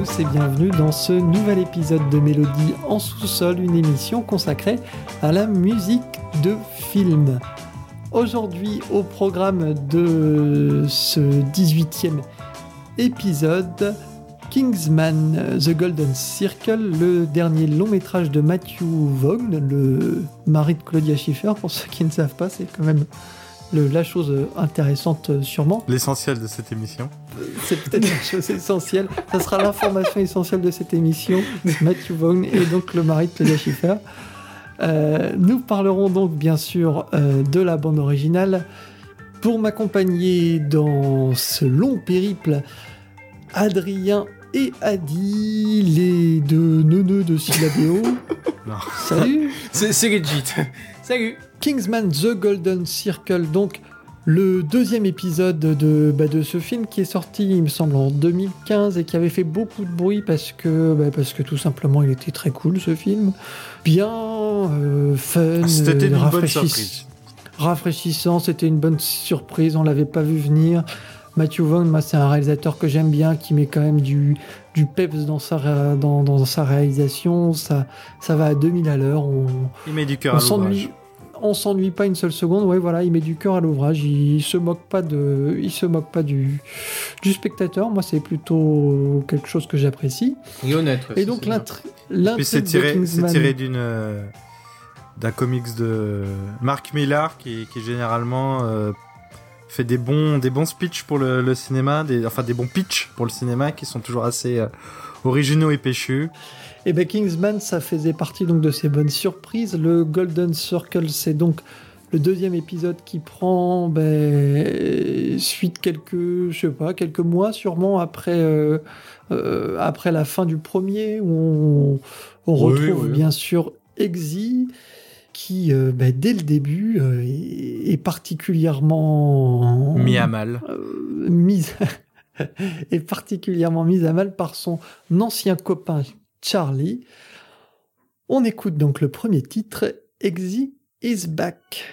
Et bienvenue dans ce nouvel épisode de Mélodie en sous-sol, une émission consacrée à la musique de film. Aujourd'hui au programme de ce 18e épisode, Kingsman The Golden Circle, le dernier long métrage de Matthew Vaughn, le mari de Claudia Schiffer, pour ceux qui ne savent pas, c'est quand même la chose intéressante sûrement. L'essentiel de cette émission. C'est peut-être la chose essentielle. Ça sera l'information essentielle de cette émission. Matthew Vaughn et donc le mari de Claudia Schiffer. Euh, nous parlerons donc bien sûr euh, de la bande originale. Pour m'accompagner dans ce long périple, Adrien et Adi, les deux neuneux de Syllabéo. Salut C'est Reggie. Salut Kingsman The Golden Circle, donc le deuxième épisode de, bah, de ce film qui est sorti, il me semble, en 2015 et qui avait fait beaucoup de bruit parce que, bah, parce que tout simplement il était très cool ce film. Bien, euh, fun, c'était une bonne surprise. rafraîchissant, c'était une bonne surprise, on l'avait pas vu venir. Matthew Vaughn, moi, c'est un réalisateur que j'aime bien, qui met quand même du, du peps dans sa, dans, dans sa réalisation. Ça, ça va à 2000 à l'heure. On, il met du cœur à l'ouvrage on s'ennuie pas une seule seconde. Ouais, voilà, il met du cœur à l'ouvrage. Il se moque pas de, il se moque pas du, du spectateur. Moi, c'est plutôt quelque chose que j'apprécie. Et honnête. et donc l'intrigue. c'est tiré, tiré d'une euh, d'un comics de Mark Millar qui, qui généralement euh, fait des bons des bons speeches pour le, cinéma, des, enfin des bons pitchs pour le cinéma qui sont toujours assez euh, originaux et péchus. Et ben Kingsman, ça faisait partie donc de ces bonnes surprises. Le Golden Circle, c'est donc le deuxième épisode qui prend ben, suite quelques, je sais pas, quelques mois sûrement après, euh, euh, après la fin du premier, où on, retrouve bien sûr Exy, qui euh, ben, dès le début est, particulièrement mis à mal. mise est particulièrement mise à mal par son ancien copain Charlie. On écoute donc le premier titre, Exy is back.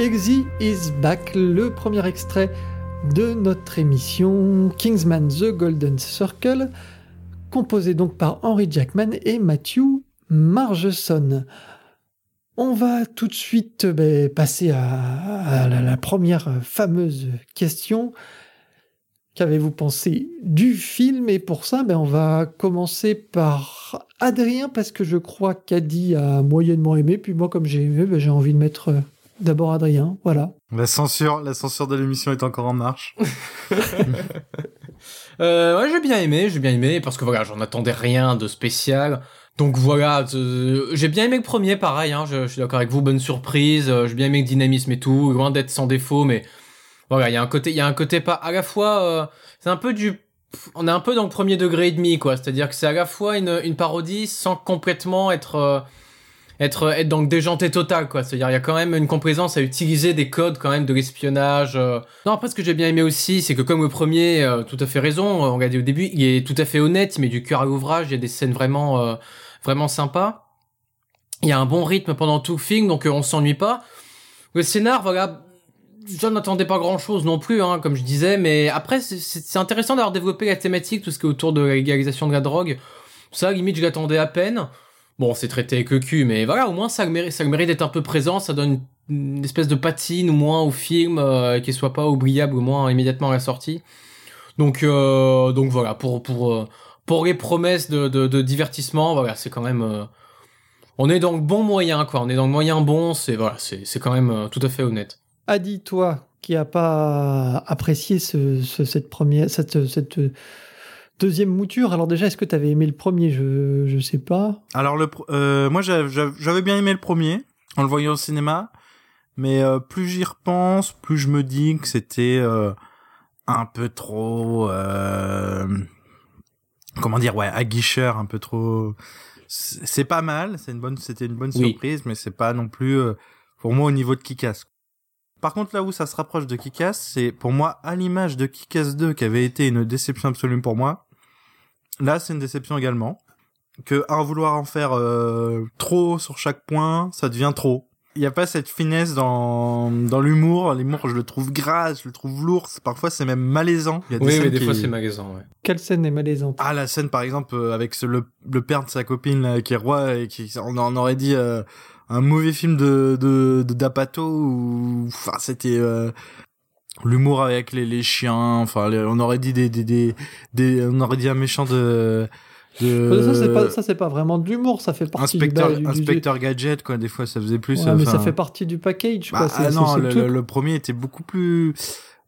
Exy is Back, le premier extrait de notre émission Kingsman The Golden Circle, composé donc par Henry Jackman et Matthew Margeson. On va tout de suite ben, passer à, la, première fameuse question. Qu'avez-vous pensé du film? Et pour ça, ben, on va commencer par Adrien, parce que je crois qu'Adi a moyennement aimé. Puis moi, comme j'ai aimé, ben, j'ai envie de mettre D'abord Adrien, voilà. La censure, la censure de l'émission est encore en marche. euh, ouais, j'ai bien aimé, j'ai bien aimé parce que voilà, j'en attendais rien de spécial. Donc voilà, euh, j'ai bien aimé le premier, pareil. Hein, je, suis d'accord avec vous, bonne surprise. Euh, j'ai bien aimé le dynamisme et tout, loin d'être sans défaut, mais voilà, il y a un côté, il y a un côté pas à la fois, euh, c'est un peu du on est un peu dans le premier degré et demi, quoi. C'est-à-dire que c'est à la fois une, une parodie sans complètement être être être dans déjanté total quoi c'est-à-dire il y a quand même une complaisance à utiliser des codes quand même de l'espionnage euh. non après ce que j'ai bien aimé aussi c'est que comme le premier euh, tout à fait raison on l'a dit au début il est tout à fait honnête il met du cœur à l'ouvrage il y a des scènes vraiment euh, vraiment sympas il y a un bon rythme pendant tout le film donc on s'ennuie pas le scénar voilà je n'attendais pas grand chose non plus, hein, comme je disais, mais après, c'est intéressant d'avoir développé la thématique, tout ce qui est autour de la légalisation de la drogue. Ça, limite, je l'attendais à peine. Bon, c'est traité avec le cul, mais voilà, au moins ça le mérite, mérite d'être un peu présent, ça donne une, espèce de patine au moins au film, euh, qui soit pas oubliable au moins immédiatement à la sortie. Donc, euh, donc voilà, pour pour euh, pour les promesses de, divertissement, voilà, c'est quand même, euh, on est dans le bon moyen, quoi. On est dans le moyen bon, c'est voilà, quand même tout à fait honnête. Adi, toi, qui a pas apprécié ce, cette première, deuxième mouture. Alors déjà, est-ce que tu avais aimé le premier? Je je sais pas. Alors le euh, moi j'avais bien aimé le premier en le voyant au cinéma, mais euh, plus j'y repense, plus je me dis que c'était euh, un peu trop comment dire ouais aguicheur, un peu trop. C'est pas mal, c'est une bonne c'était une bonne surprise, mais c'est pas non plus pour moi au niveau de Kikas. Par contre, là où ça se rapproche de Kikas, c'est pour moi à l'image de Kikas 2 qui avait été une déception absolue pour moi. Là, c'est une déception également. Que à vouloir en faire euh, trop sur chaque point, ça devient trop. Il n'y a pas cette finesse dans, dans l'humour. L'humour, je le trouve gras, je le trouve lourd. Parfois, c'est même malaisant. Il y a des oui, mais des fois, c'est malaisant. Ouais. Quelle scène est malaisante? Ah, la scène, par exemple, euh, avec ce, le, le père de sa copine là, qui est roi et qui, on en aurait dit euh, un mauvais film de de, de D'Apato. Ou, enfin, c'était l'humour avec les, les chiens enfin on aurait dit des, des, des, des, on aurait dit un méchant de de... Ça c'est pas ça c'est pas vraiment de l'humour, ça fait partie inspecteur, du, inspecteur gadget quoi. Des fois ça faisait plus. Ouais, mais ça fait partie du package quoi. Bah, ah non, le, le, premier était beaucoup plus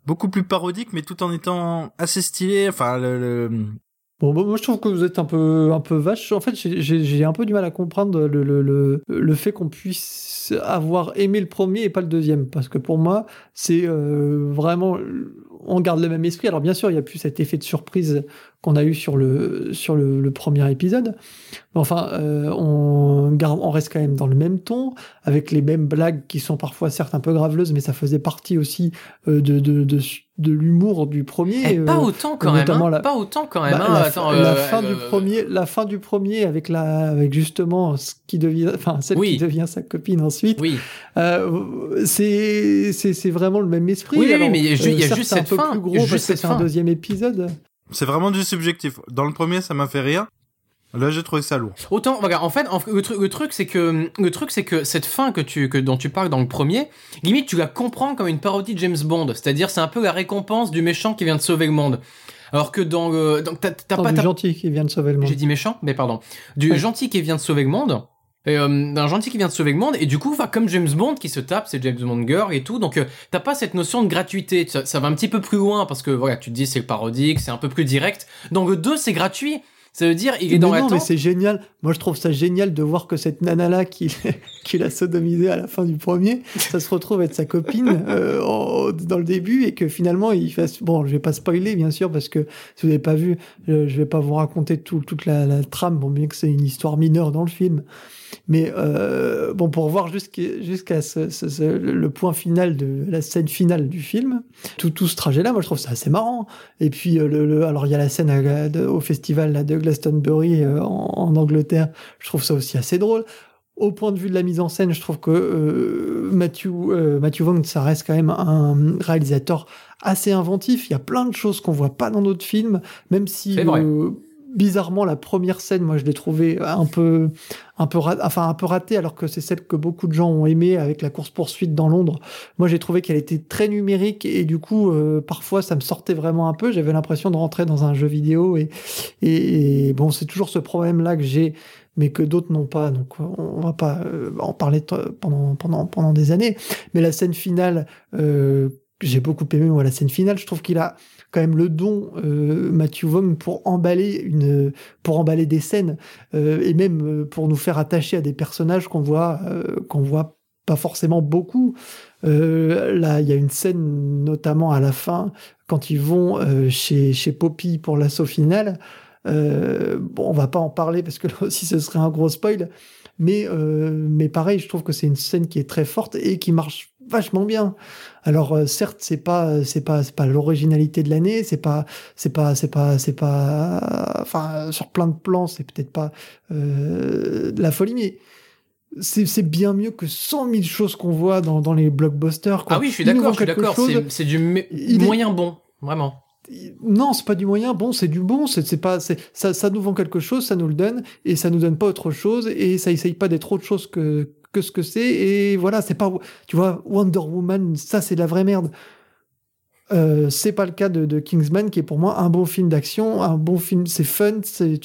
beaucoup plus parodique, mais tout en étant assez stylé. Enfin le, Bon, moi je trouve que vous êtes un peu, un peu vache. En fait, j'ai un peu du mal à comprendre le, le, le, le fait qu'on puisse avoir aimé le premier et pas le deuxième. Parce que pour moi, c'est euh, vraiment. On garde le même esprit. Alors, bien sûr, il n'y a plus cet effet de surprise qu'on a eu sur le, sur le, premier épisode. Mais enfin, euh, on, garde, on reste quand même dans le même ton, avec les mêmes blagues qui sont parfois certes un peu graveleuses, mais ça faisait partie aussi euh, de, de, de, de l'humour du premier. Eh, pas euh, autant quand même. Hein. Pas autant quand même. Bah, hein. la, Attends, la fin du premier, la fin du premier avec la, avec justement ce qui devient, enfin celle qui devient sa copine ensuite. Oui. c'est c'est vraiment le même esprit. Oui, oui mais il y a juste cette peu plus gros parce que c'est un deuxième épisode. C'est vraiment du subjectif. Dans le premier, ça m'a fait rire. Là, j'ai trouvé ça lourd. Autant, regarde, en fait, le, truc, le truc, c'est que le truc, c'est que cette fin que tu, que dont tu parles dans le premier, limite, tu la comprends comme une parodie de James Bond. C'est-à-dire, c'est un peu la récompense du méchant qui vient de sauver le monde. Alors que dans le, donc t'as, pas du gentil qui vient de sauver le monde. J'ai dit méchant, mais pardon. Du gentil qui vient de sauver le monde. Et, euh, d'un gentil qui vient de sauver le monde et du coup va comme James Bond qui se tape c'est James Bond girl et tout donc euh, t'as pas cette notion de gratuité ça, ça, va un petit peu plus loin parce que voilà tu te dis c'est parodique c'est un peu plus direct donc le 2 c'est gratuit ça veut dire, il est dans non, mais c'est génial. Moi, je trouve ça génial de voir que cette nana-là qui, qui l'a sodomisé à la fin du premier, ça se retrouve être sa copine euh, dans le début et que finalement, il fasse. Bon, je vais pas spoiler, bien sûr, parce que si vous n'avez pas vu, je, je vais pas vous raconter tout, toute la, la trame, bon, bien que c'est une histoire mineure dans le film. Mais euh, bon, pour voir jusqu'à ce, ce, le point final de la scène finale du film, tout, tout ce trajet-là, moi je trouve ça assez marrant. Et puis, euh, le, alors il y a la scène au festival là, de Glastonbury euh, en, en, Angleterre, je trouve ça aussi assez drôle au point de vue de la mise en scène, je trouve que euh, Matthew, euh, Matthew Vaughn, ça reste quand même un réalisateur assez inventif. Il y a plein de choses qu'on voit pas dans d'autres films, même si euh, bizarrement la première scène, moi je l'ai trouvée un peu, un peu, enfin un peu ratée, alors que c'est celle que beaucoup de gens ont aimé avec la course poursuite dans Londres. Moi j'ai trouvé qu'elle était très numérique et du coup parfois ça me sortait vraiment un peu. J'avais l'impression de rentrer dans un jeu vidéo et, et bon c'est toujours ce problème là que j'ai mais que d'autres n'ont pas. Donc on va pas euh, en parler pendant pendant pendant des années. Mais la scène finale, euh, j'ai beaucoup aimé moi la scène finale. Je trouve qu'il a quand même le don euh, Matthew Vaughn pour emballer une pour emballer des scènes euh, et même euh, pour nous faire attacher à des personnages qu'on voit qu'on voit pas forcément beaucoup. là, il y a une scène notamment à la fin quand ils vont chez chez Poppy pour l'assaut final bon, on va pas en parler parce que là aussi ce serait un gros spoil. Mais, mais pareil, je trouve que c'est une scène qui est très forte et qui marche vachement bien. Alors euh, certes, c'est pas c'est pas c'est pas l'originalité de l'année, c'est pas c'est pas c'est pas c'est pas enfin sur plein de plans, c'est peut-être pas de la folie mais c'est bien mieux que 100 000 choses qu'on voit dans, dans les blockbusters. Quoi. Ah oui, je suis d'accord, je suis d'accord. C'est du moyen bon, vraiment non, c'est pas du moyen. Bon, c'est du bon. C'est pas, ça, ça nous vend quelque chose, ça nous le donne, et ça nous donne pas autre chose, et ça essaye pas d'être autre chose que que ce que c'est. Et voilà, c'est pas, tu vois, Wonder Woman, ça c'est de la vraie merde. Euh, c'est pas le cas de, Kingsman, qui est pour moi un bon film d'action, un bon film, c'est fun, c'est,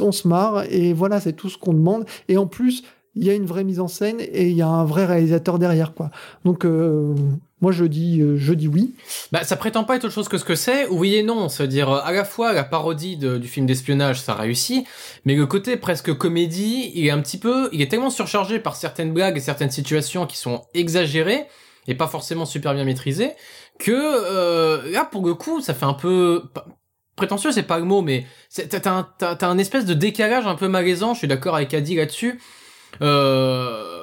on se marre, et voilà, c'est tout ce qu'on demande. Et en plus, il y a une vraie mise en scène et il y a un vrai réalisateur derrière, quoi. Donc, euh, moi, je dis, euh, je dis oui. Bah, ça prétend pas être autre chose que ce que c'est, oui et non. C'est-à-dire, à la fois, la parodie du film d'espionnage, ça réussit, mais le côté presque comédie, il est un petit peu, il est tellement surchargé par certaines blagues et certaines situations qui sont exagérées et pas forcément super bien maîtrisées, que euh, là, pour le coup, ça fait un peu prétentieux, c'est pas le mot, mais t'as un, un espèce de décalage un peu malaisant. Je suis d'accord avec Adi là-dessus. Euh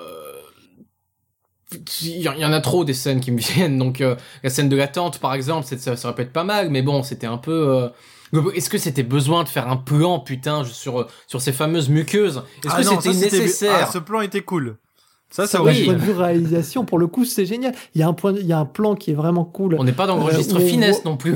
il y, en a trop des scènes qui me viennent. Donc euh, la scène de l'attente, par exemple, ça, ça répète pas mal, mais bon, c'était un peu. Euh, est-ce que c'était besoin de faire un plan, putain, sur sur ces fameuses muqueuses? Est-ce ah que c'était nécessaire? Ah, Ce plan était cool. Ça, ça, oui. point de vue réalisation, pour le coup, c'est génial. Il y a un point, il y a un plan qui est vraiment cool. On n'est pas dans le euh, registre finesse non plus.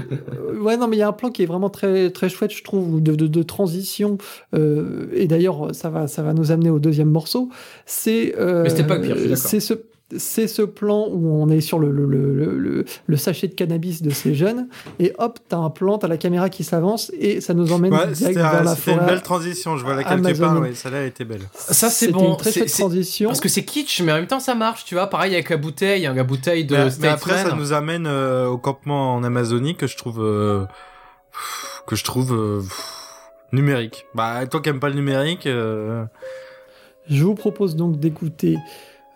ouais, non, mais il y a un plan qui est vraiment très, très chouette, je trouve, de, de, de transition. Euh, et d'ailleurs, ça va, ça va nous amener au deuxième morceau. C'est, euh, mais c'était pas le pire, C'est ce, c'est ce plan où on est sur le, le, le, le, sachet de cannabis de ces jeunes, et hop, t'as un plan, t'as la caméra qui s'avance, et ça nous emmène direct vers la forêt. une belle transition, je vois laquelle tu parles, ouais, celle-là était belle. Ça, c'est bon. une très chouette transition. Parce que c'est kitsch, mais en même temps, ça marche, tu vois. Pareil avec la bouteille, hein, la bouteille de mais, après, ça nous amène euh, au campement en Amazonie que je trouve, euh, que je trouve euh, numérique. Bah, toi qui aimes pas le numérique. Je vous propose donc d'écouter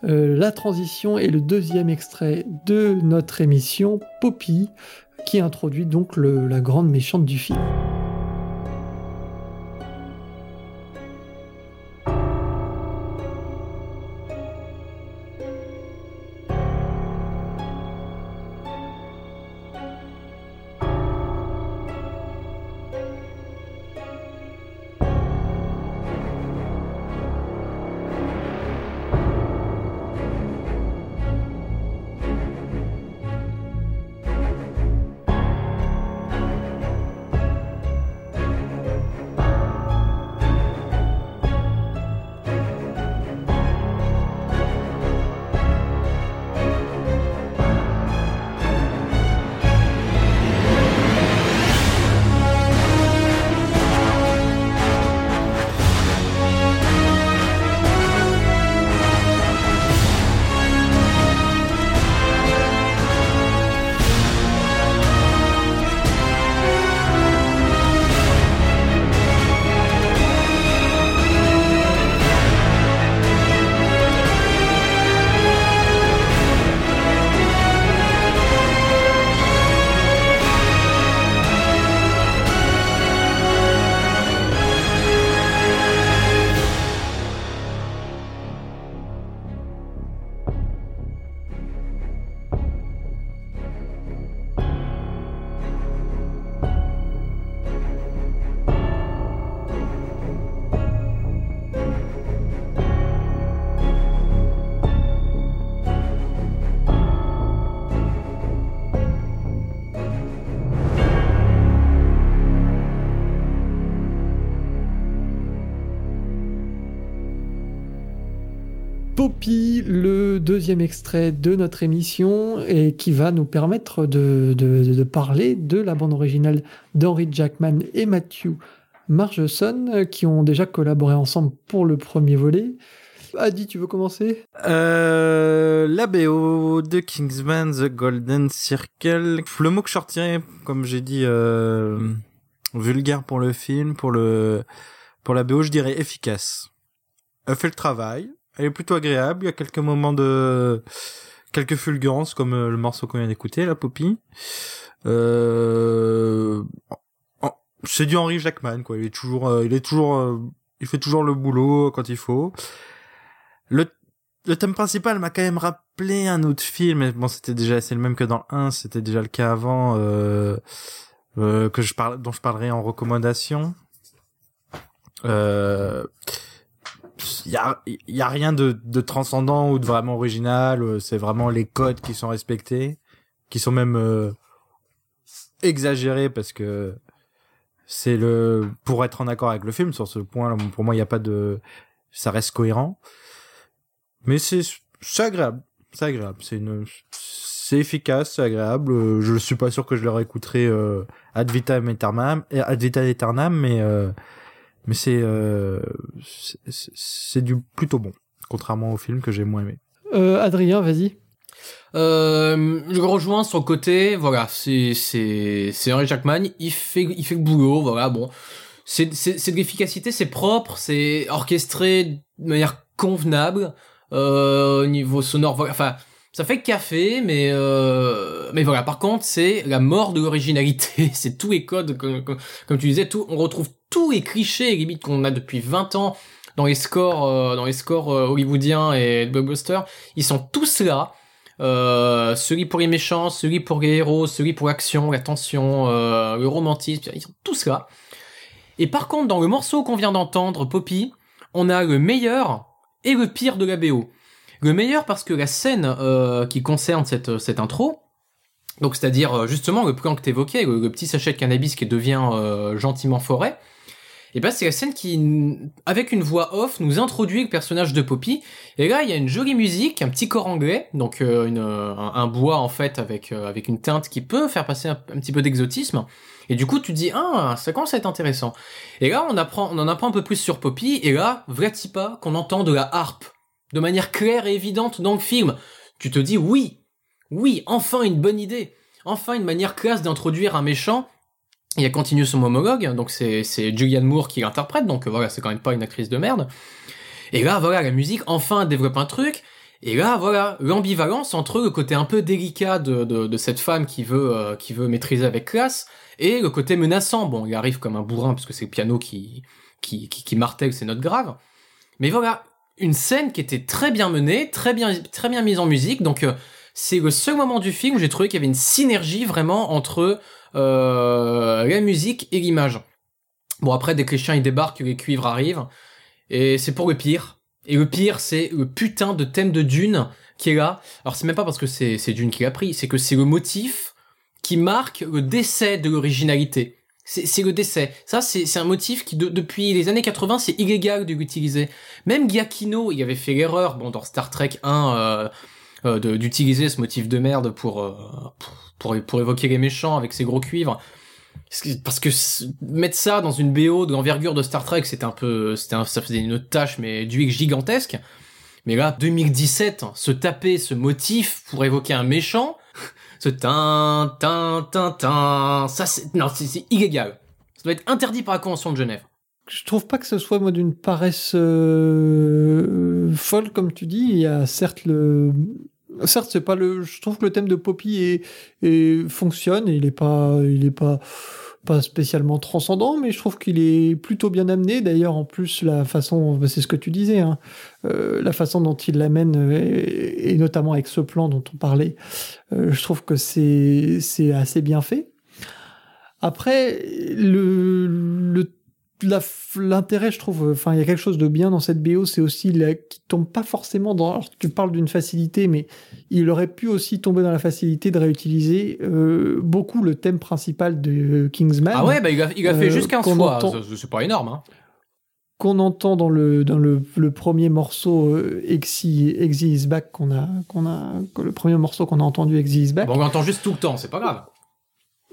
euh, la transition est le deuxième extrait de notre émission Poppy, qui introduit donc la grande méchante du film. Deuxième extrait de notre émission et qui va nous permettre de, parler de la bande originale d'Henry Jackman et Matthew Margeson qui ont déjà collaboré ensemble pour le premier volet. Adi, tu veux commencer? Euh, La BO de Kingsman, The Golden Circle. Le mot que je sortirais, comme j'ai dit, euh, vulgaire pour le film, pour le pour la BO, je dirais efficace. Elle fait le travail, elle est plutôt agréable. Il y a quelques moments de quelques fulgurances comme euh, le morceau qu'on vient d'écouter, la Poppy. Euh... C'est du Henry Jackman, quoi. Il est toujours, euh, il est toujours, euh, il fait toujours le boulot quand il faut. Le le thème principal m'a quand même rappelé un autre film, bon, c'était déjà, c'est le même que dans le 1, c'était déjà le cas avant, euh, euh, que je parle, dont je parlerai en recommandation. Euh, il y a, y a rien de, de transcendant ou de vraiment original. Euh, c'est vraiment les codes qui sont respectés, qui sont même euh, exagérés parce que c'est le pour être en accord avec le film sur ce point. Pour moi, il n'y a pas de, ça reste cohérent. Mais c'est agréable, c'est agréable. C'est une c'est efficace, c'est agréable. Euh, je suis pas sûr que je le réécouterai euh, ad vitam aeternam, ad vitam aeternam, mais euh, mais c'est euh, c'est du plutôt bon, contrairement au film que j'ai moins aimé. Euh, Adrien, vas-y. Euh, je rejoins son côté, voilà, c'est c'est c'est Henry Jackman, il fait il fait le boulot, voilà, bon, c'est c'est de l'efficacité, c'est propre, c'est orchestré de manière convenable euh, au niveau sonore, voilà, enfin ça fait café, mais euh, mais voilà. Par contre, c'est la mort de l'originalité. c'est tous les codes, comme, comme, tu disais, tout. On retrouve tous les clichés limite qu'on a depuis 20 ans dans les scores, euh, dans les scores euh, hollywoodiens et blockbuster. Ils sont tous là. Euh, celui pour les méchants, celui pour les héros, celui pour l'action, la tension, euh, le romantisme, ils sont tous là. Et par contre, dans le morceau qu'on vient d'entendre, Poppy, on a le meilleur et le pire de la BO. Le meilleur parce que la scène qui concerne cette, cette intro, donc c'est-à-dire justement le plan que t'évoquais, le, le petit sachet de cannabis qui devient gentiment forêt, et ben c'est la scène qui, avec une voix off, nous introduit le personnage de Poppy. Et là, il y a une jolie musique, un petit corps anglais, donc euh, une, un, bois en fait avec avec une teinte qui peut faire passer un, petit peu d'exotisme. Et du coup, tu te dis ah, ça commence à être intéressant. Et là, on apprend, on en apprend un peu plus sur Poppy. Et là, vrai pas qu'on entend de la harpe de manière claire et évidente dans le film. Tu te dis oui, oui, enfin une bonne idée, enfin une manière classe d'introduire un méchant. Il a continué son monologue, donc c'est Julianne Moore qui l'interprète, donc voilà, c'est quand même pas une actrice de merde. Et là, voilà, la musique enfin développe un truc. Et là, voilà, l'ambivalence entre le côté un peu délicat de, cette femme qui veut, euh, qui veut maîtriser avec classe et le côté menaçant. Bon, il arrive comme un bourrin parce que c'est le piano qui, qui, qui, martèle ses notes graves. Mais voilà, une scène qui était très bien menée, très bien, mise en musique. Donc euh, c'est le seul moment du film où j'ai trouvé qu'il y avait une synergie vraiment entre la musique et l'image. Bon après dès que les chiens ils débarquent, les cuivres arrivent et c'est pour le pire. Et le pire c'est le putain de thème de Dune qui est là. Alors c'est même pas parce que c'est c'est Dune qui l'a pris, c'est que c'est le motif qui marque le décès de l'originalité. C'est le décès. Ça, c'est un motif qui, depuis les années 80, c'est illégal de l'utiliser. Même Giacchino, il avait fait l'erreur, bon, dans Star Trek 1, euh, euh, d'utiliser ce motif de merde pour, euh, pour, pour, évoquer les méchants avec ses gros cuivres. Parce que mettre ça dans une BO de l'envergure de Star Trek, c'était un peu, c'était ça faisait une tâche, mais d'huile gigantesque. Mais là, 2017, se taper ce motif pour évoquer un méchant, ce tin, tin, tin, tin, ça c'est, non, c'est illégal. Ça doit être interdit par la Convention de Genève. Je trouve pas que ce soit moi d'une paresse euh, folle comme tu dis. Il y a certes le, certes c'est pas le, je trouve que le thème de Poppy est, est fonctionne et il est pas, il est pas pas spécialement transcendant, mais je trouve qu'il est plutôt bien amené. D'ailleurs, en plus, la façon, bah, c'est ce que tu disais, hein, euh, la façon dont il l'amène, euh, et, notamment avec ce plan dont on parlait, euh, je trouve que c'est c'est assez bien fait. Après, le, le l'intérêt, je trouve, enfin, il y a quelque chose de bien dans cette BO, c'est aussi la, qui tombe pas forcément dans. Alors, tu parles d'une facilité, mais il aurait pu aussi tomber dans la facilité de réutiliser euh, beaucoup le thème principal de Kingsman. Ah ouais, bah il a, il a fait euh, jusqu'à 15 fois, c'est pas énorme. Hein. qu'on entend dans le dans le, le premier morceau euh, Exi Exi is back qu'on a qu'on a le premier morceau qu'on a entendu Exi is back. Bon, on l'entend juste tout le temps, c'est pas grave.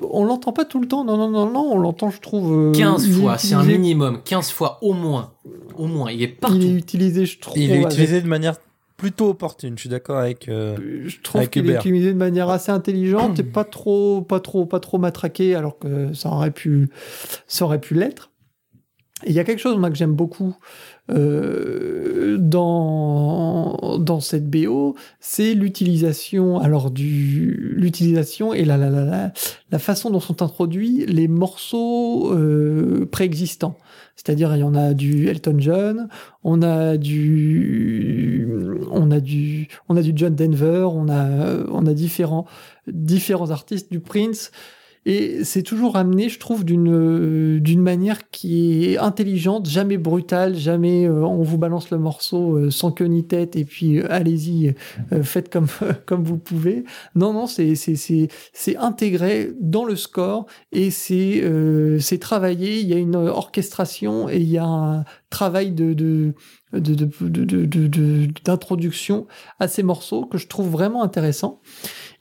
On l'entend pas tout le temps, non, non, non, non, on l'entend, je trouve. 15 euh, fois, c'est un minimum, 15 fois au moins. Au moins, il est partout. Il est utilisé, je trouve. Il est utilisé de manière plutôt opportune, je suis d'accord avec. Euh, je trouve qu'il est utilisé de manière assez intelligente et pas trop, pas trop, pas trop matraqué, alors que ça aurait pu, ça aurait pu l'être. Il y a quelque chose moi que j'aime beaucoup euh, dans dans cette BO, c'est l'utilisation alors du l'utilisation et la la, la la façon dont sont introduits les morceaux euh, préexistants. C'est-à-dire il y en a du Elton John, on a du on a du on a du John Denver, on a on a différents différents artistes du Prince. Et c'est toujours amené, je trouve, d'une d'une manière qui est intelligente, jamais brutale, jamais euh, on vous balance le morceau euh, sans queue ni tête et puis euh, allez-y, faites comme comme vous pouvez. Non, non, c'est c'est c'est c'est intégré dans le score et c'est c'est travaillé. Il y a une orchestration et il y a un travail de de d'introduction de, de, à ces morceaux que je trouve vraiment intéressant.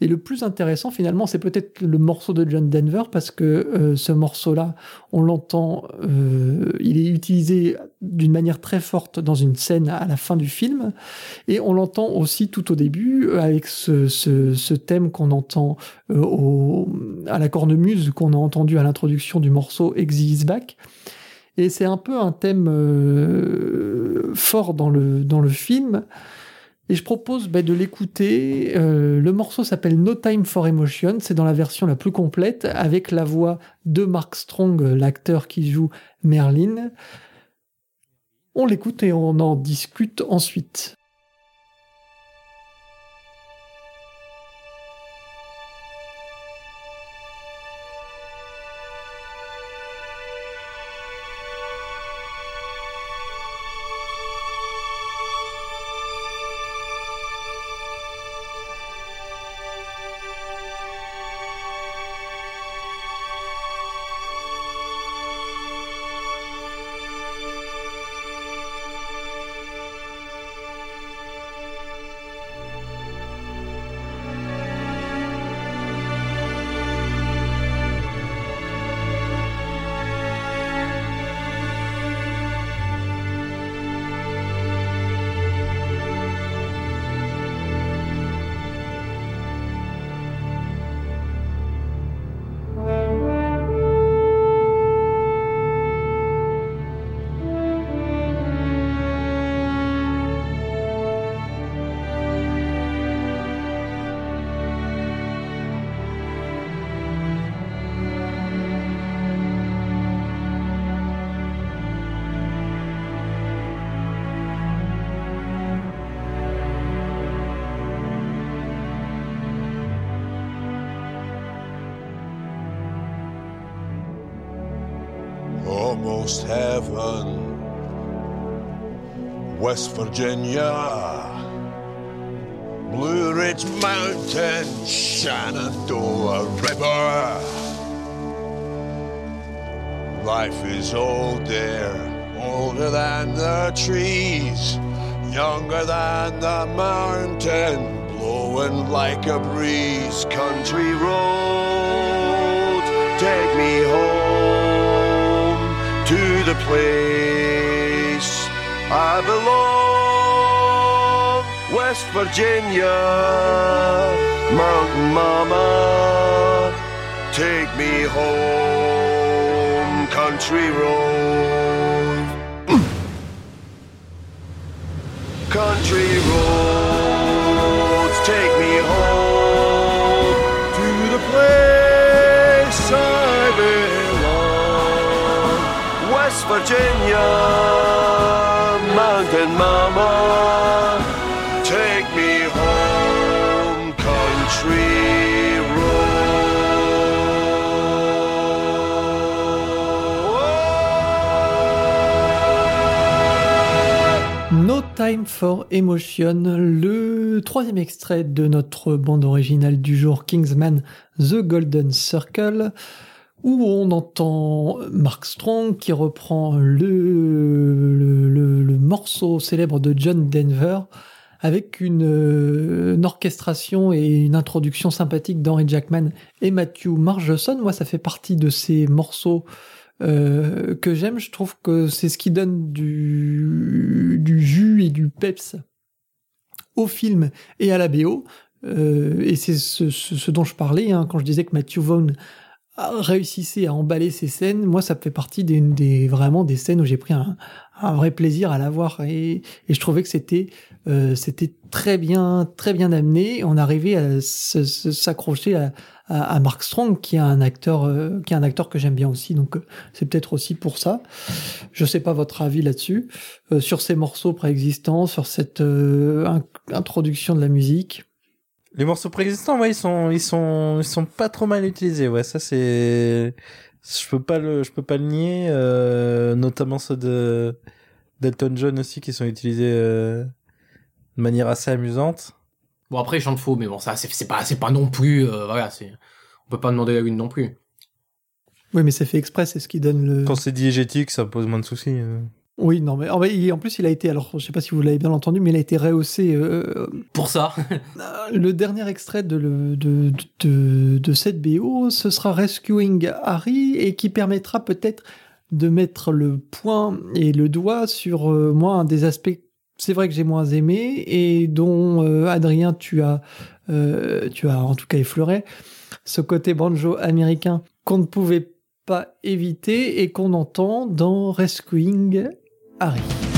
Et le plus intéressant finalement, c'est peut-être le morceau de John Denver parce que euh, ce morceau-là, on l'entend, euh, il est utilisé d'une manière très forte dans une scène à la fin du film, et on l'entend aussi tout au début euh, avec ce, thème qu'on entend à la cornemuse qu'on a entendu à l'introduction du morceau Exit Back. Et c'est un peu un thème fort dans le film. Et je propose bah, de l'écouter. Euh, le morceau s'appelle No Time for Emotion. C'est dans la version la plus complète avec la voix de Mark Strong, l'acteur qui joue Merlin. On l'écoute et on en discute ensuite. Almost heaven. West Virginia, Blue Ridge Mountain, Shenandoah River. Life is old there, older than the trees, younger than the mountain, blowing like a breeze. Country road, take me home to the place I belong, West Virginia, Mountain Mama, take me home, country road, country roads, take me home to the place No Time for Emotion, le troisième extrait de notre bande originale du jour Kingsman, The Golden Circle où on entend Mark Strong qui reprend le, morceau célèbre de John Denver avec une, une, orchestration et une introduction sympathique d'Henry Jackman et Matthew Margeson. Moi, ça fait partie de ces morceaux euh, que j'aime. Je trouve que c'est ce qui donne du, jus et du peps au film et à la BO. Euh, et c'est ce, ce, ce, dont je parlais hein, quand je disais que Matthew Vaughn réussissait à emballer ces scènes. Moi, ça fait partie des, des vraiment des scènes où j'ai pris un, un, vrai plaisir à la voir et, et je trouvais que c'était euh, c'était très bien très bien amené. On arrivait à s'accrocher à, à, Mark Strong, qui est un acteur euh, qui est un acteur que j'aime bien aussi. Donc euh, c'est peut-être aussi pour ça. Je sais pas votre avis là-dessus euh, sur ces morceaux préexistants, sur cette introduction de la musique. Les morceaux préexistants, ouais, ils sont, ils sont, ils sont pas trop mal utilisés. Ouais, ça c'est, je peux pas le, je peux pas le nier. Euh, notamment ceux de d'Elton John aussi qui sont utilisés euh, de manière assez amusante. Bon après ils chantent faux, mais bon ça c'est pas, c'est pas non plus, euh, voilà, c'est, on peut pas demander la lune non plus. Oui, mais c'est fait exprès, c'est ce qui donne le. Quand c'est diégétique, ça pose moins de soucis. Euh. Oui, non, mais en plus, il a été, alors je sais pas si vous l'avez bien entendu, mais il a été rehaussé. Euh, Pour ça Le dernier extrait de, le, de, de, de, cette BO, ce sera Rescuing Harry et qui permettra peut-être de mettre le point et le doigt sur euh, moi un des aspects, c'est vrai que j'ai moins aimé et dont euh, Adrien, tu as, euh, tu as en tout cas effleuré, ce côté banjo américain qu'on ne pouvait pas éviter et qu'on entend dans Rescuing Harry.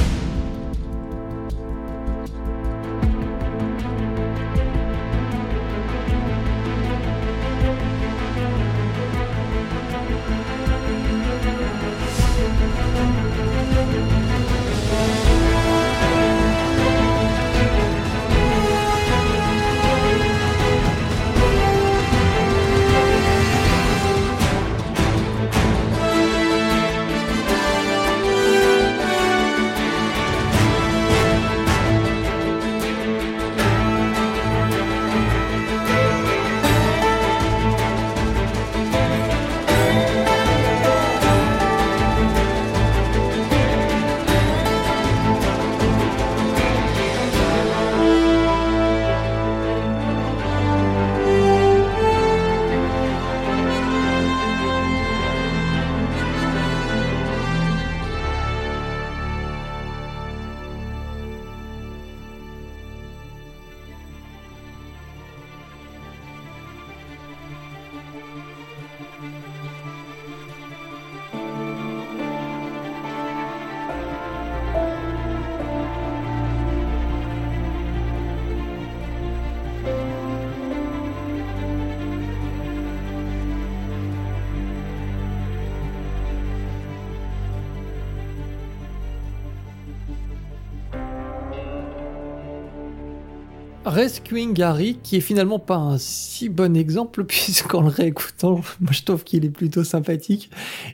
Rescuing Harry, qui est finalement pas un si bon exemple, puisqu'en le réécoutant, moi je trouve qu'il est plutôt sympathique,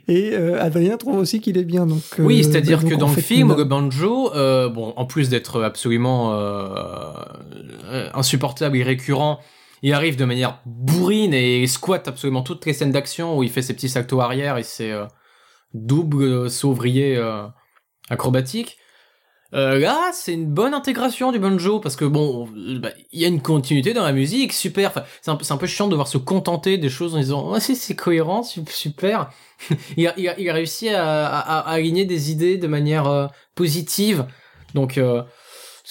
et euh, Adrien trouve aussi qu'il est bien. Donc, euh, oui, c'est-à-dire que dans le film, banjo, euh, bon, en plus d'être absolument insupportable et récurrent, il arrive de manière bourrine et squatte absolument toutes les scènes d'action où il fait ses petits saltos arrière et ses doubles sauvriers acrobatiques. Euh, là, c'est une bonne intégration du banjo parce que bon, bah, il y a une continuité dans la musique, super. Enfin, c'est un, un, peu chiant de voir se contenter des choses en disant, oh, si c'est cohérent, super. il, a, il, a, il, a, réussi à, à, à, aligner des idées de manière euh, positive. Donc euh,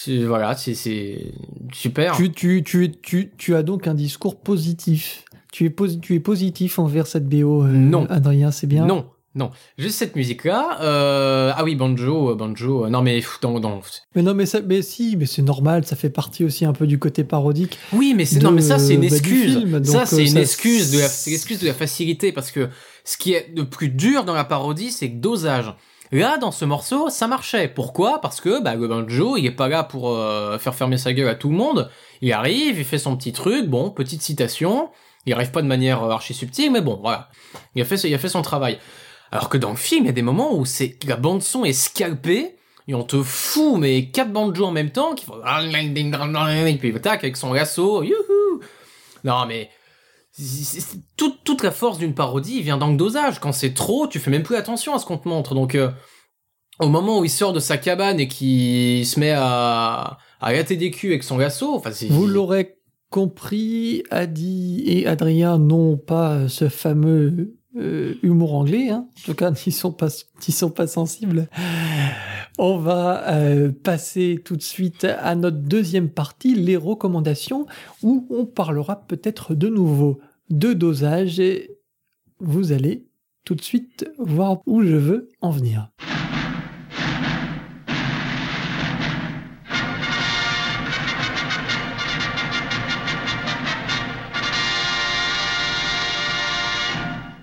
voilà, c'est super. Tu, tu, tu, tu, tu as donc un discours positif. Tu es, tu es positif envers cette BO, euh, non. Adrien, c'est bien? Non, non, juste cette musique-là. Euh... Ah oui, banjo, euh, banjo. Euh, non mais non, non. Mais non, mais ça, mais si, mais c'est normal. Ça fait partie aussi un peu du côté parodique. Oui, mais c'est non, mais ça c'est une excuse. Bah, film, ça c'est une ça, excuse de la, excuse de la facilité parce que ce qui est le plus dur dans la parodie, c'est le dosage. Là, dans ce morceau, ça marchait. Pourquoi? Parce que bah, le banjo, il est pas là pour euh, faire fermer sa gueule à tout le monde. Il arrive, il fait son petit truc. Bon, petite citation. Il arrive pas de manière archi subtile, mais bon, voilà. Il a fait, il a fait son travail. Alors que dans le film, il y a des moments où c'est la bande son est scalpée et on te fout mais quatre banjos en même temps qui font et puis tac avec son lasso. Youhou. Non mais toute, toute la force d'une parodie vient dans le dosage. Quand c'est trop, tu fais même plus attention à ce qu'on te montre. Donc, euh, au moment où il sort de sa cabane et qu'il se met à, à gâter des culs avec son lasso, enfin, Vous l'aurez compris, Adi et Adrien n'ont pas ce fameux euh, humour anglais, hein. en tout cas, ils sont ils sont pas sensibles. On va euh, passer tout de suite à notre deuxième partie, les recommandations, où on parlera peut-être de nouveau de dosage et vous allez tout de suite voir où je veux en venir.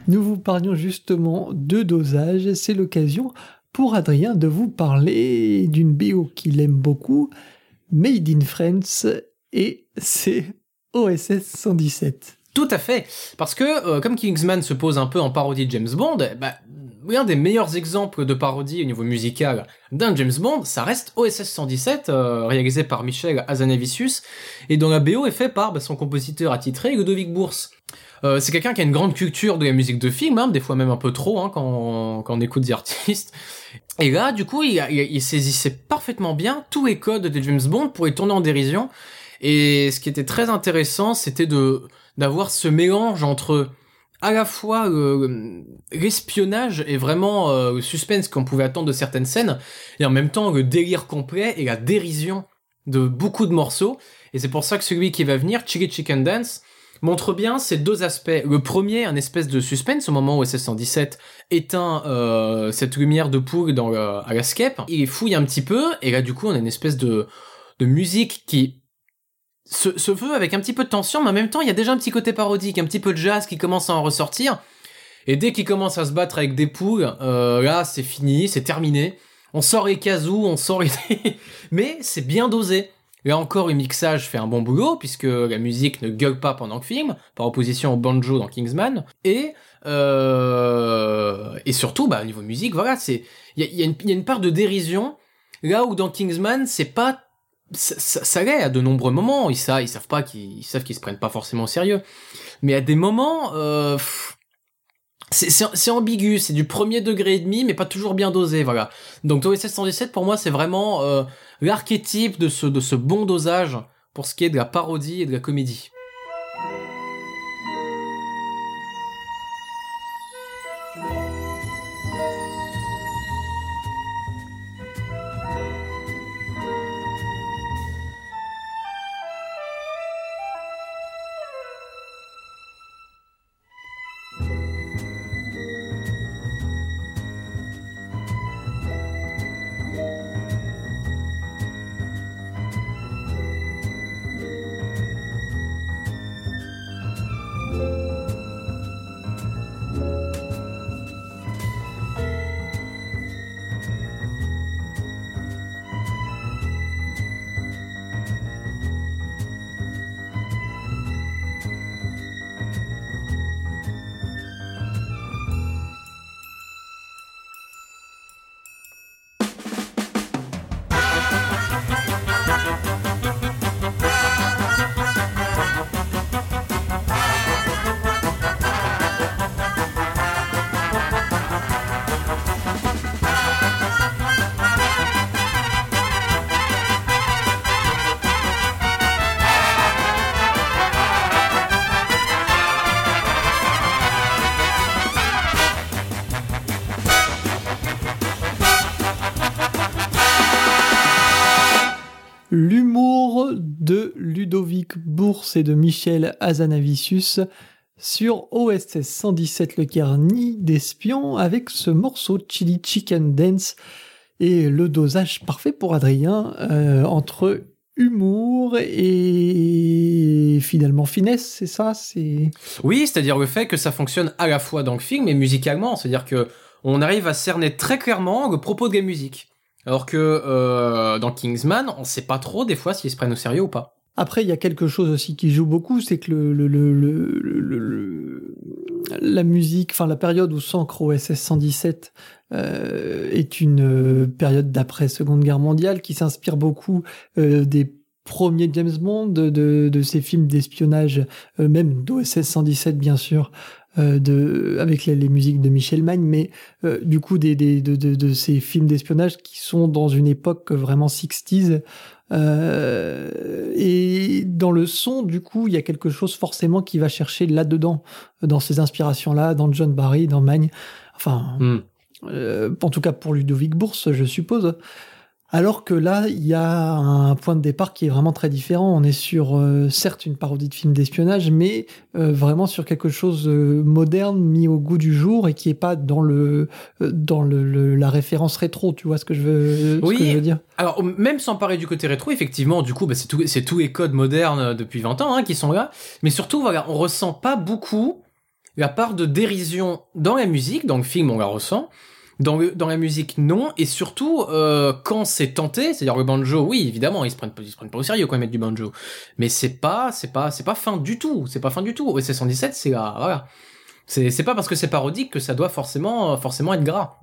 Nous vous parlions justement de dosage. C'est l'occasion pour Adrien de vous parler d'une BO qu'il aime beaucoup, Made in France, et c'est OSS 117. Tout à fait, parce que euh, comme Kingsman se pose un peu en parodie de James Bond, bah, un des meilleurs exemples de parodie au niveau musical d'un James Bond, ça reste OSS 117, euh, réalisé par Michel Hazanavicius, et dont la BO est faite par bah, son compositeur attitré Ludovic Bourse. Euh, c'est quelqu'un qui a une grande culture de la musique de film, hein, des fois même un peu trop hein, quand, on écoute des artistes. Et là, du coup, il, il, saisissait parfaitement bien tous les codes de James Bond pour les tourner en dérision. Et ce qui était très intéressant, c'était de d'avoir ce mélange entre à la fois euh, l'espionnage et vraiment euh, le suspense qu'on pouvait attendre de certaines scènes, et en même temps le délire complet et la dérision de beaucoup de morceaux. Et c'est pour ça que celui qui va venir, Chili Chicken Dance, montre bien ces deux aspects. Le premier, un espèce de suspense au moment où SS-117 éteint euh, cette lumière de poule dans à la scape. Il fouille un petit peu, et là du coup on a une espèce de musique qui se veut avec un petit peu de tension, mais en même temps il y a déjà un petit côté parodique, un petit peu de jazz qui commence à en ressortir. Et dès qu'il commence à se battre avec des poules, euh, là c'est fini, c'est terminé. On sort les casous, on sort les... mais c'est bien dosé. Là encore, le mixage fait un bon boulot, puisque la musique ne gueule pas pendant le film, par opposition au banjo dans Kingsman. Et, euh, et surtout, bah, au niveau musique, voilà, c'est, il y a, une part de dérision, là où dans Kingsman, c'est pas, ça, ça, l'est à de nombreux moments, ils savent, ils savent pas qu'ils, savent qu'ils se prennent pas forcément au sérieux. Mais à des moments, euh, c'est ambigu, c'est du premier degré et demi, mais pas toujours bien dosé, voilà. Donc OSS 117, pour moi, c'est vraiment euh, l'archétype de ce, de ce bon dosage pour ce qui est de la parodie et de la comédie. Et de Michel Azanavicius sur OSS 117 Le Carni d'espion avec ce morceau Chili Chicken Dance et le dosage parfait pour Adrien euh, entre humour et finalement finesse, c'est ça C'est Oui, c'est-à-dire le fait que ça fonctionne à la fois dans le film et musicalement, c'est-à-dire que on arrive à cerner très clairement le propos de la musique. Alors que euh, dans Kingsman, on sait pas trop des fois s'ils se prennent au sérieux ou pas. Après, il y a quelque chose aussi qui joue beaucoup, c'est que le, le, le, le, la musique, enfin la période où s'ancre OSS 117 euh, est une euh, période d'après Seconde Guerre mondiale qui s'inspire beaucoup euh, des premiers James Bond, de, de, ces films d'espionnage, même d'OSS 117 bien sûr, euh, de, avec les, les, musiques de Michel Magne, mais euh, du coup des, des, de, de, de ces films d'espionnage qui sont dans une époque vraiment 60s. Euh, et dans le son, du coup, il y a quelque chose forcément qui va chercher là-dedans, dans ces inspirations-là, dans John Barry, dans Magne. Enfin, mm. en tout cas pour Ludovic Bourse, je suppose. Alors que là, il y a un point de départ qui est vraiment très différent. On est sur, euh, certes, une parodie de film d'espionnage, mais euh, vraiment sur quelque chose euh, moderne, mis au goût du jour et qui est pas dans le dans le, la référence rétro. Tu vois ce que je veux, oui. Ce que je veux dire? Alors même sans parler du côté rétro, effectivement, du coup, bah, c'est tout, c'est tous les codes modernes depuis 20 ans hein, qui sont là. Mais surtout, voilà, on ressent pas beaucoup la part de dérision dans la musique, dans le film, on la ressent. Dans, dans la musique, non. Et surtout, euh, quand c'est tenté, c'est-à-dire le banjo, oui, évidemment, ils se prennent, ils se prennent pas au sérieux quand ils mettent du banjo. Mais c'est pas, c'est pas, c'est pas fin du tout. C'est pas fin du tout. OSS 117, c'est là, voilà. C'est, c'est pas parce que c'est parodique que ça doit forcément, forcément être gras.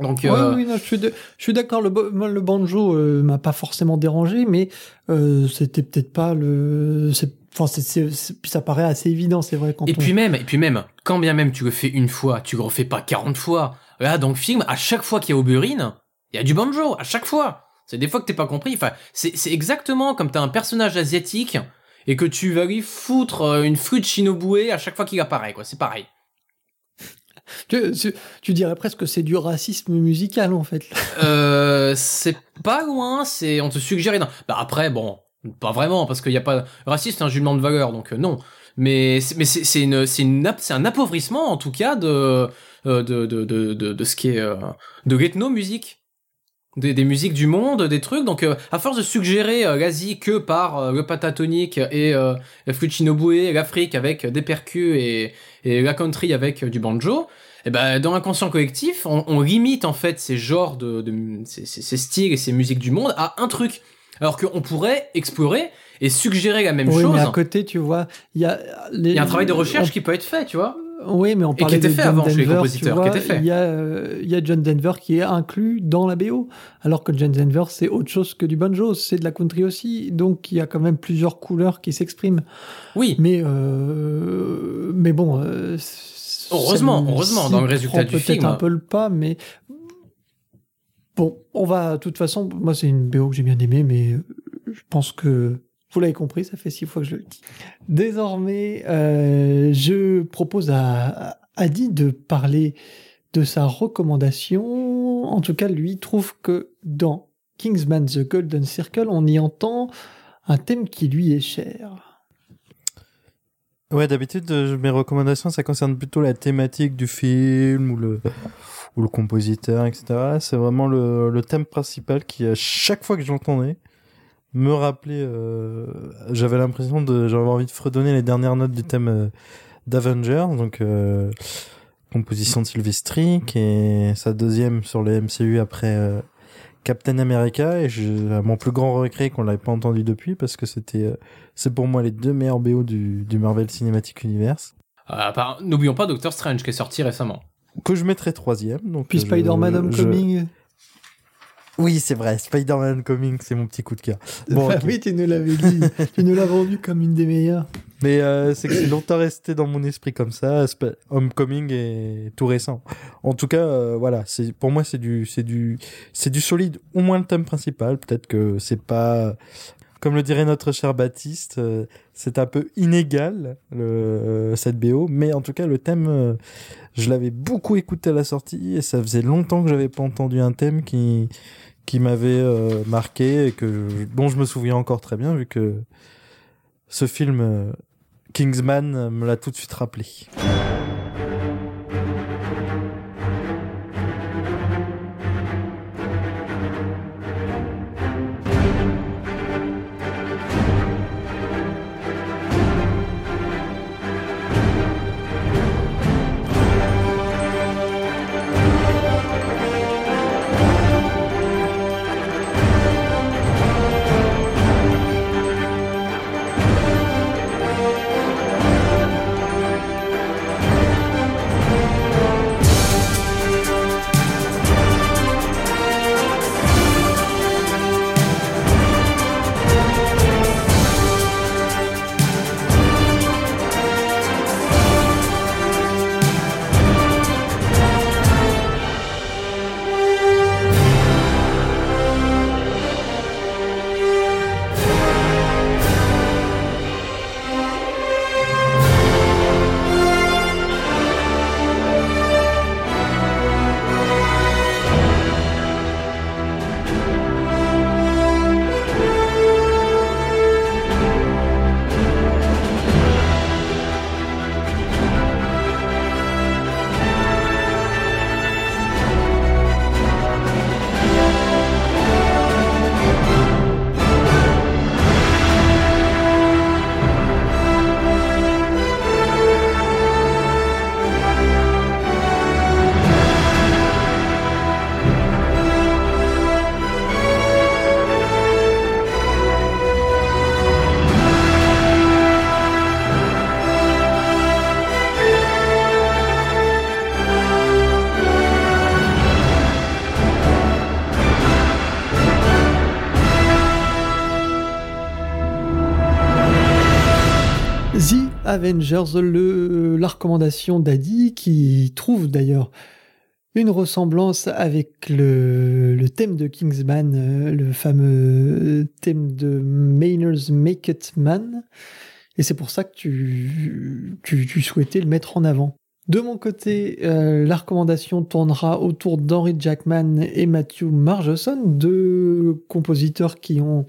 Donc, euh... oui, non, je suis, je suis d'accord. Le, le banjo euh, m'a pas forcément dérangé, mais euh, c'était peut-être pas le. Enfin, c'est, ça paraît assez évident, c'est vrai. Quand et puis même, et puis même, quand bien même tu le fais une fois, tu le refais pas 40 fois. Là, dans le film, à chaque fois qu'il y a Oberyn, il y a du banjo, à chaque fois. C'est des fois que t'es pas compris. Enfin, c'est exactement comme t'as un personnage asiatique et que tu vas lui foutre euh, une flûte shinobue à chaque fois qu'il apparaît, quoi. C'est pareil. Tu, tu, dirais presque que c'est du racisme musical, en fait. euh, c'est pas loin, c'est, on te suggère, bah après, bon, pas vraiment, parce qu'il y a pas, raciste, c'est un jugement de valeur, donc euh, non. Mais, c'est un appauvrissement, en tout cas, de, euh, ce qui est euh, de l'ethno-musique. Des, des, musiques du monde, des trucs. Donc, euh, à force de suggérer l'Asie que par le patatonique et la flûte l'Afrique avec des percus et, la country avec du banjo, et eh ben dans l'inconscient collectif, on, limite en fait ces genres de, ces, styles et ces musiques du monde à un truc. Alors qu'on pourrait explorer et suggérer la même oui, chose. Mais à côté, tu vois, il y a il y a un travail de recherche qui peut être fait, tu vois. Oui, mais on parlait de John Denver, Il y, euh, il y a John Denver qui est inclus dans la BO, alors que John Denver c'est autre chose que du banjo, c'est de la country aussi, donc il y a quand même plusieurs couleurs qui s'expriment. Oui. Mais euh, mais bon. Euh, heureusement, heureusement dans le résultat du film. Peut-être un peu le pas, mais bon, on va. De toute façon, moi c'est une BO que j'ai bien aimée, mais je pense que vous l'avez compris, ça fait six fois que je le dis. Désormais, euh, je propose à, Adi de parler de sa recommandation. En tout cas, lui trouve que dans Kingsman The Golden Circle, on y entend un thème qui lui est cher. Ouais, d'habitude, euh, mes recommandations, ça concerne plutôt la thématique du film ou le, ou le compositeur, etc. C'est vraiment le, le thème principal qui, à chaque fois que j'entendais, me rappeler. Euh, j'avais l'impression de, j'avais envie de fredonner les dernières notes du thème euh, d'Avengers, donc euh, composition de Sylvestri, qui est sa deuxième sur les MCU après Captain America, et je, à mon plus grand regret qu'on l'avait pas entendu depuis, parce que c'était, c'est pour moi les deux meilleurs BO du, du Marvel Cinematic Universe. N'oublions pas Doctor Strange qui est sorti récemment. Que je mettrais troisième. Donc Puis Spider-Man Homecoming. Oui, c'est vrai. Spider-Man Coming, c'est mon petit coup de cœur. Bon, Oui, tu nous l'avais dit. tu nous l'as vendu comme une des meilleures. Mais euh, c'est que c'est longtemps resté dans mon esprit comme ça. Homecoming est tout récent. En tout cas, euh, voilà. C'est pour moi, c'est du, c'est du, c'est du solide. Au moins le thème principal. Peut-être que c'est pas, comme le dirait notre cher Baptiste, euh, c'est un peu inégal le, cette BO. Mais en tout cas, le thème, je l'avais beaucoup écouté à la sortie et ça faisait longtemps que j'avais pas entendu un thème qui qui m'avait euh, marqué et que dont je me souviens encore très bien vu que ce film euh, Kingsman me l'a tout de suite rappelé. Avengers, le, la recommandation d'Adi, qui trouve d'ailleurs une ressemblance avec le, thème de Kingsman, euh, le fameux thème de Maynard's Make It Man. Et c'est pour ça que tu, tu, souhaitais le mettre en avant. De mon côté, euh, la recommandation tournera autour d'Henry Jackman et Matthew Margeson, deux compositeurs qui ont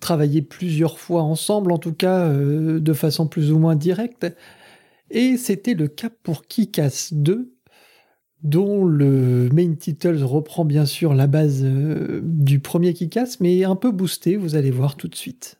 travaillé plusieurs fois ensemble, en tout cas euh, de façon plus ou moins directe. Et c'était le cas pour Kick-Ass 2, dont le main title reprend bien sûr la base euh, du premier Kick-Ass, mais un peu boosté, vous allez voir tout de suite.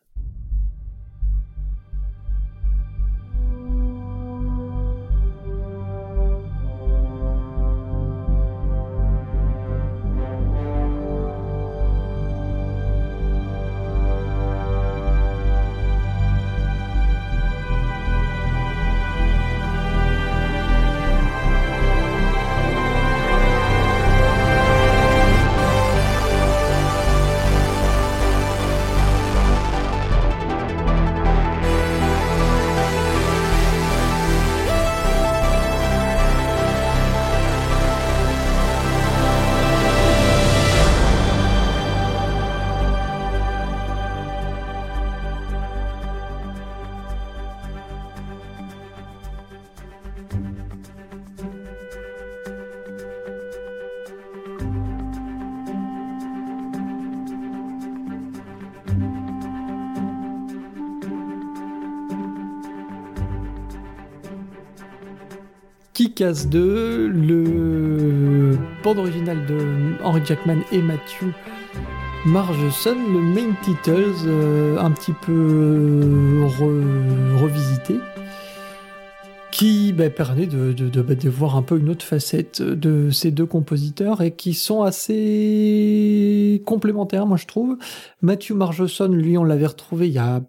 Kick-Ass 2, le bande original de Henry Jackman et Matthew Margeson, le main titles euh, un petit peu revisité, qui bah, permet de, bah, de, voir un peu une autre facette de ces deux compositeurs et qui sont assez complémentaires, moi je trouve. Matthew Margeson, lui, on l'avait retrouvé il y a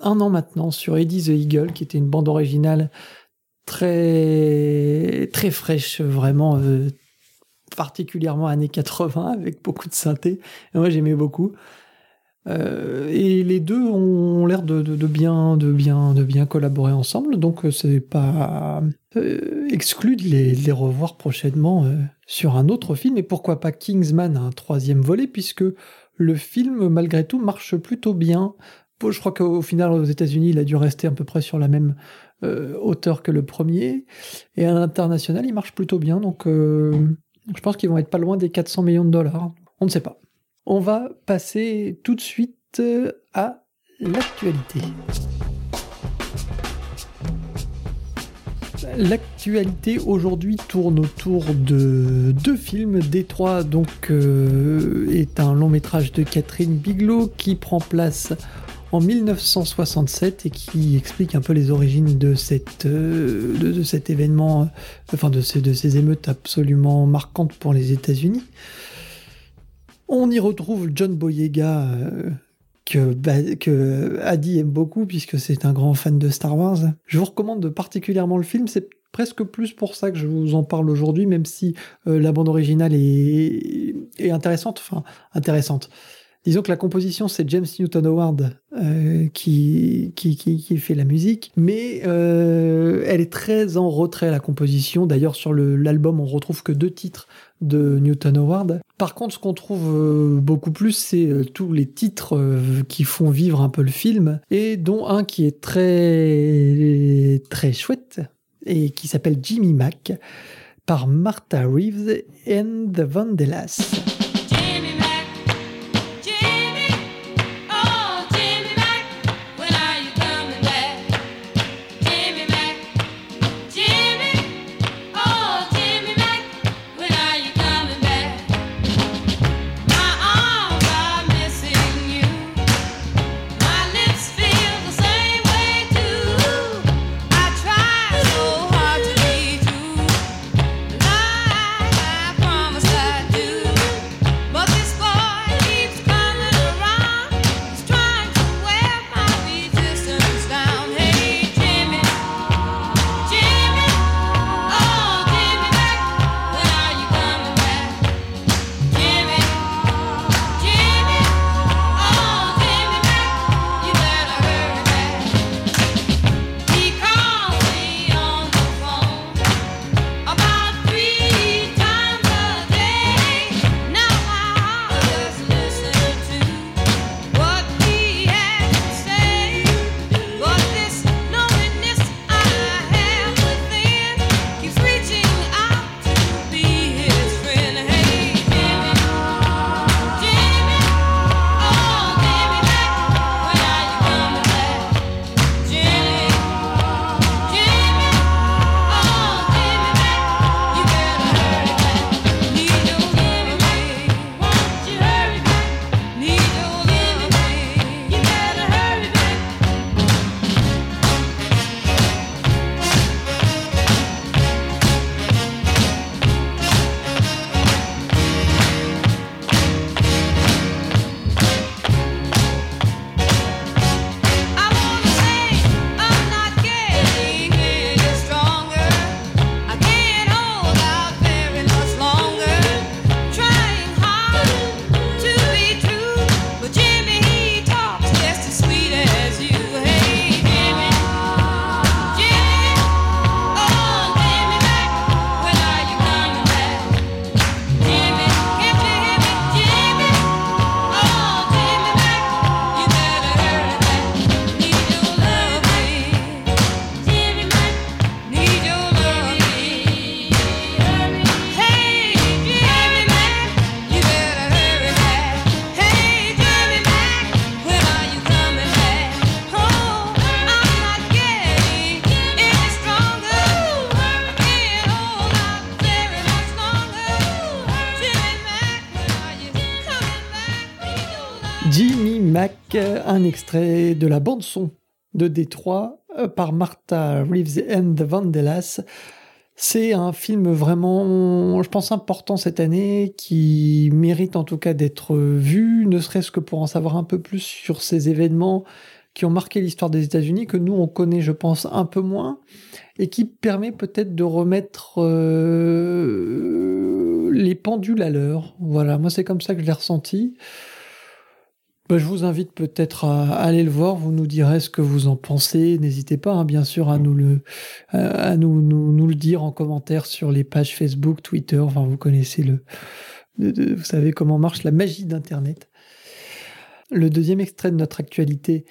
un an maintenant sur Eddie the Eagle, qui était une bande originale très très fraîche, vraiment euh, particulièrement années 80 avec beaucoup de synthé. moi j'aimais beaucoup. Euh, et les deux ont l'air de, bien, de, bien, de bien collaborer ensemble, donc euh, c'est pas exclu de les, revoir prochainement sur un autre film, et pourquoi pas Kingsman, un troisième volet, puisque le film, malgré tout, marche plutôt bien. Je crois qu'au final, aux États-Unis, il a dû rester à peu près sur la même euh, auteur que le premier. Et à l'international, il marche plutôt bien. Donc, euh, je pense qu'ils vont être pas loin des 400 millions de dollars. On ne sait pas. On va passer tout de suite euh, à l'actualité. L'actualité aujourd'hui tourne autour de deux films. Détroit donc est un long métrage de Catherine Bigelow qui prend place en 1967 et qui explique un peu les origines de, euh, cet événement, euh, enfin de ces, de ces émeutes absolument marquantes pour les États-Unis. On y retrouve John Boyega, euh, que, bah, que Adi aime beaucoup puisque c'est un grand fan de Star Wars. Je vous recommande particulièrement le film, c'est presque plus pour ça que je vous en parle aujourd'hui, même si la bande originale est, intéressante. Disons que la composition, c'est James Newton Howard euh, qui, qui, qui, fait la musique, mais euh, elle est très en retrait, la composition. D'ailleurs, sur l'album, on retrouve que deux titres de Newton Howard. Par contre, ce qu'on trouve euh, beaucoup plus, c'est tous les titres qui font vivre un peu le film, et dont un qui est très, très chouette, et qui s'appelle Jimmy Mac, par Martha Reeves and the Vandellas. De la bande-son de Détroit par Martha Reeves and the Vandellas. C'est un film vraiment, je pense, important cette année, qui mérite en tout cas d'être vu, ne serait-ce que pour en savoir un peu plus sur ces événements qui ont marqué l'histoire des États-Unis, que nous on connaît, je pense, un peu moins, et qui permet peut-être de remettre euh, les pendules à l'heure. Voilà, moi c'est comme ça que je l'ai ressenti. Ben, je vous invite peut-être à, aller le voir, vous nous direz ce que vous en pensez. N'hésitez pas, hein, bien sûr, à nous le, à nous, nous, nous, le dire en commentaire sur les pages Facebook, Twitter. Enfin, vous connaissez le, vous savez comment marche la magie d'Internet. Le deuxième extrait de notre actualité,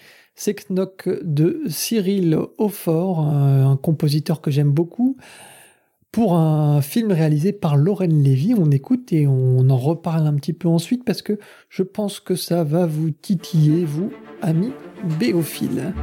Knock de Cyril Aufort, un, compositeur que j'aime beaucoup, pour un film réalisé par Lorraine Lévy. On écoute et on en reparle un petit peu ensuite parce que je pense que ça va vous titiller, vous, amis béophiles.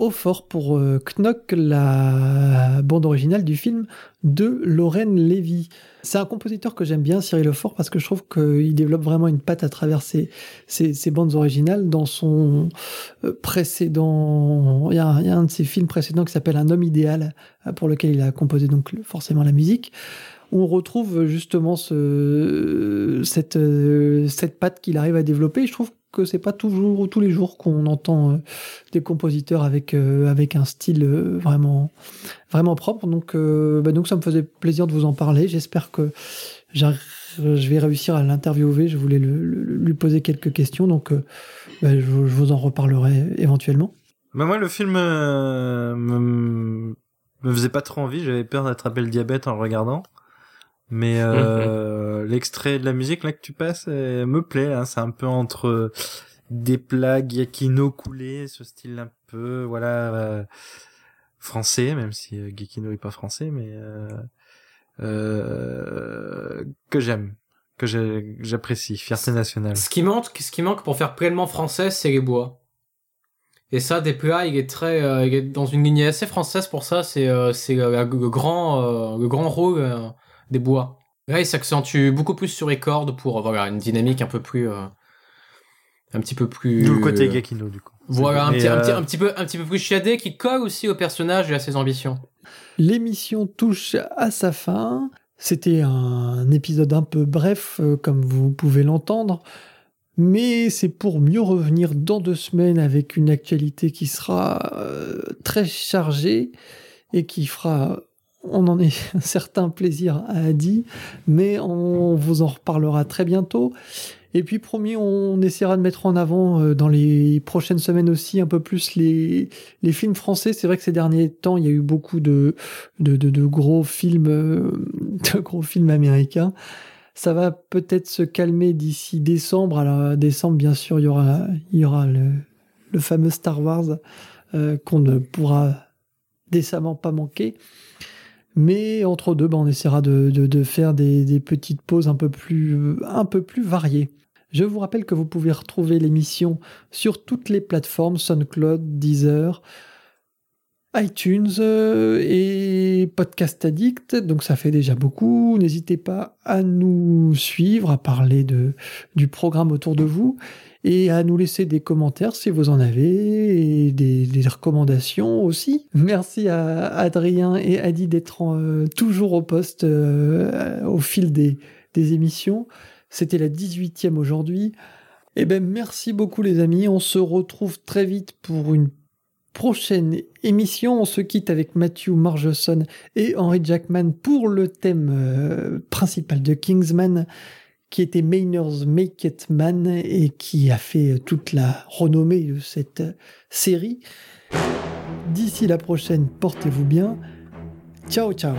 Au fort pour euh, Knock, la bande originale du film de Lorraine Lévy. C'est un compositeur que j'aime bien, Cyril Lefort, parce que je trouve qu'il développe vraiment une patte à travers ses, bandes originales. Dans son euh, précédent, il y, a, un de ses films précédents qui s'appelle Un homme idéal, euh, pour lequel il a composé donc forcément la musique on retrouve justement ce, cette, cette patte qu'il arrive à développer. Je trouve que c'est pas toujours tous les jours qu'on entend euh, des compositeurs avec euh, avec un style euh, vraiment vraiment propre. Donc bah donc ça me faisait plaisir de vous en parler. J'espère que je vais réussir à l'interviewer. Je voulais lui poser quelques questions. Donc bah, je, vous en reparlerai éventuellement. Bah moi le film me, me faisait pas trop envie. J'avais peur d'attraper le diabète en le regardant mais euh, l'extrait de la musique là que tu passes me plaît. Hein. C'est un peu entre des plagues Yakino coulées, ce style un peu voilà euh, français, même si euh, Gekino est pas français, mais euh, euh, que j'aime, que j'apprécie, fierté nationale. Ce qui manque, ce qui manque pour faire pleinement français, c'est les bois. Et ça, Desplat, il est très, euh, il est dans une lignée assez française pour ça. C'est, c'est le grand, le grand rôle des bois. Là, il s'accentue beaucoup plus sur les cordes pour voilà une dynamique un peu plus, euh, un petit peu plus. D'où le côté Gakino du coup. Voilà, un petit, un, petit, un, petit, peu, un petit peu plus chiadé qui colle aussi au personnage et à ses ambitions. L'émission touche à sa fin. C'était un épisode un peu bref, euh, comme vous pouvez l'entendre, mais c'est pour mieux revenir dans deux semaines avec une actualité qui sera euh, très chargée et qui fera, on en est un certain plaisir à dire, mais on vous en reparlera très bientôt. Et puis, promis, on essaiera de mettre en avant euh, dans les prochaines semaines aussi un peu plus les, les films français. C'est vrai que ces derniers temps, il y a eu beaucoup de, de, de, gros films, euh, de gros films américains. Ça va peut-être se calmer d'ici décembre. Alors, décembre, bien sûr, il y aura, il y aura le, le fameux Star Wars euh, qu'on ne pourra décemment pas manquer. Mais entre deux, ben, on essaiera de, de, de faire des, des, petites pauses un peu plus, un peu plus variées. Je vous rappelle que vous pouvez retrouver l'émission sur toutes les plateformes SoundCloud, Deezer, iTunes euh, et Podcast Addict. Donc ça fait déjà beaucoup. N'hésitez pas à nous suivre, à parler de, du programme autour de vous et à nous laisser des commentaires si vous en avez et des, recommandations aussi. Merci à Adrien et Adi d'être euh, toujours au poste euh, au fil des, émissions. C'était la 18e aujourd'hui. Eh ben, merci beaucoup les amis. On se retrouve très vite pour une prochaine émission. On se quitte avec Matthew Margeson et Henry Jackman pour le thème euh, principal de Kingsman qui était Maynard's Make It Man et qui a fait toute la renommée de cette série. D'ici la prochaine, portez-vous bien. Ciao ciao